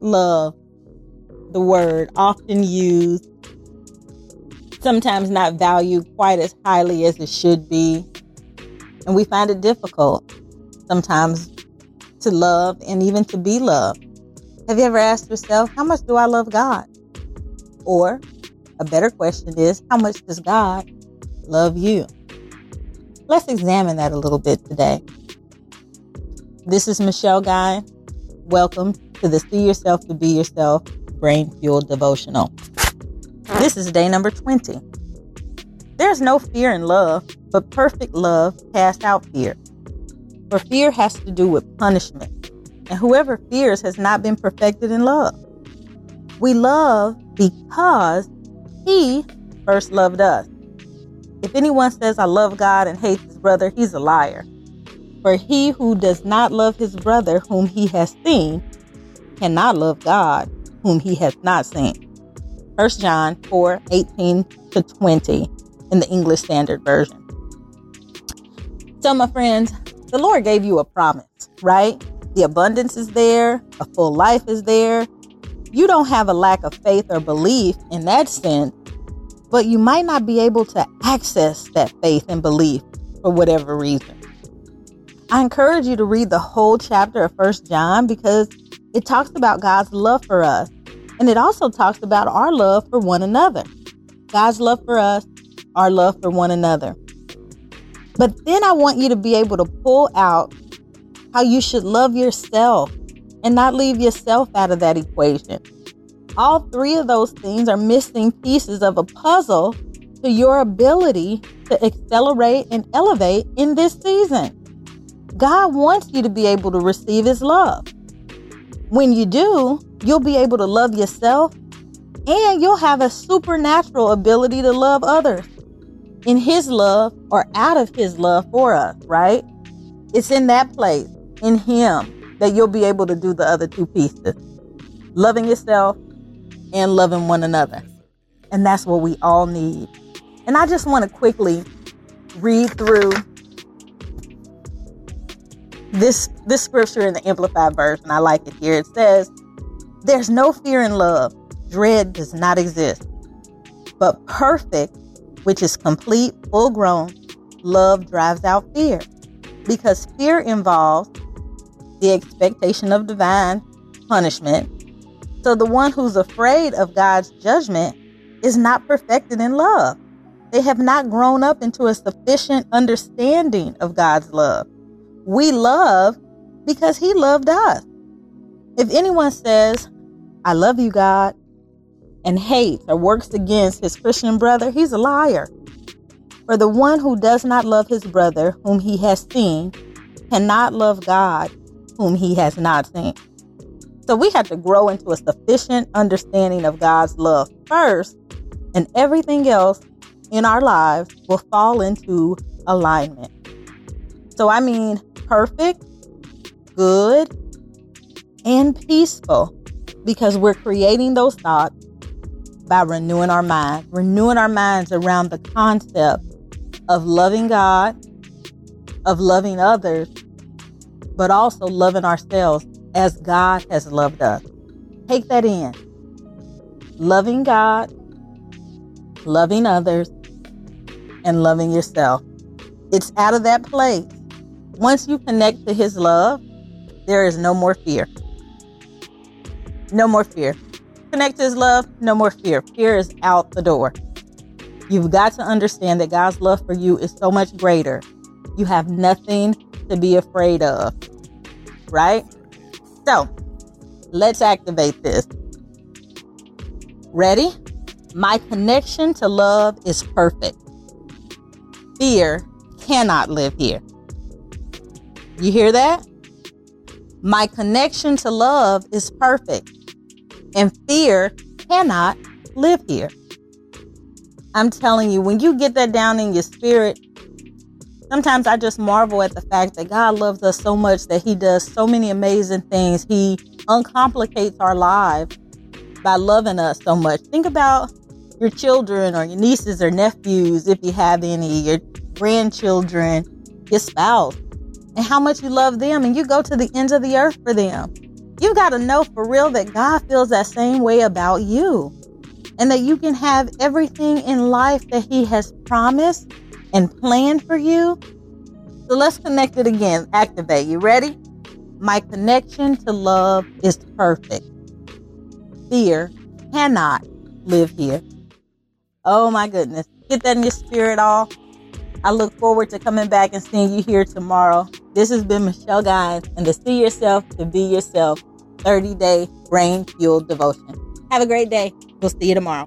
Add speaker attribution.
Speaker 1: love, the word often used, sometimes not valued quite as highly as it should be. And we find it difficult sometimes to love and even to be loved. Have you ever asked yourself, how much do I love God? Or a better question is, how much does God love you? Let's examine that a little bit today. This is Michelle Guy. Welcome to the See Yourself to Be Yourself Brain Fueled Devotional. This is day number 20. There's no fear in love, but perfect love casts out fear. For fear has to do with punishment, and whoever fears has not been perfected in love. We love because He first loved us. If anyone says, I love God and hates his brother, he's a liar. For he who does not love his brother whom he has seen cannot love God whom he has not seen. 1 John 4 18 to 20 in the English Standard Version. So, my friends, the Lord gave you a promise, right? The abundance is there, a full life is there. You don't have a lack of faith or belief in that sense, but you might not be able to access that faith and belief for whatever reason. I encourage you to read the whole chapter of First John because it talks about God's love for us. And it also talks about our love for one another. God's love for us, our love for one another. But then I want you to be able to pull out how you should love yourself and not leave yourself out of that equation. All three of those things are missing pieces of a puzzle to your ability to accelerate and elevate in this season. God wants you to be able to receive His love. When you do, you'll be able to love yourself and you'll have a supernatural ability to love others in His love or out of His love for us, right? It's in that place, in Him, that you'll be able to do the other two pieces loving yourself and loving one another. And that's what we all need. And I just want to quickly read through this this scripture in the amplified version i like it here. It says there's no fear in love. Dread does not exist. But perfect which is complete full grown love drives out fear. Because fear involves the expectation of divine punishment. So the one who's afraid of god's judgment is not perfected in love. They have not grown up into a sufficient understanding of god's love we love because he loved us. If anyone says, I love you, God, and hates or works against his Christian brother, he's a liar. For the one who does not love his brother whom he has seen cannot love God whom he has not seen. So we have to grow into a sufficient understanding of God's love first, and everything else in our lives will fall into alignment. So, I mean, perfect, good, and peaceful because we're creating those thoughts by renewing our mind, renewing our minds around the concept of loving God, of loving others, but also loving ourselves as God has loved us. Take that in. Loving God, loving others, and loving yourself. It's out of that place once you connect to His love, there is no more fear. No more fear. Connect to His love, no more fear. Fear is out the door. You've got to understand that God's love for you is so much greater. You have nothing to be afraid of. Right? So, let's activate this. Ready? My connection to love is perfect. Fear cannot live here. You hear that? My connection to love is perfect, and fear cannot live here. I'm telling you, when you get that down in your spirit, sometimes I just marvel at the fact that God loves us so much that He does so many amazing things. He uncomplicates our lives by loving us so much. Think about your children or your nieces or nephews, if you have any, your grandchildren, your spouse and how much you love them and you go to the ends of the earth for them. You got to know for real that God feels that same way about you and that you can have everything in life that He has promised and planned for you. So let's connect it again. Activate. You ready? My connection to love is perfect. Fear cannot live here. Oh my goodness. Get that in your spirit all. I look forward to coming back and seeing you here tomorrow. This has been Michelle Guys and the See Yourself to Be Yourself 30 day brain fueled devotion. Have a great day. We'll see you tomorrow.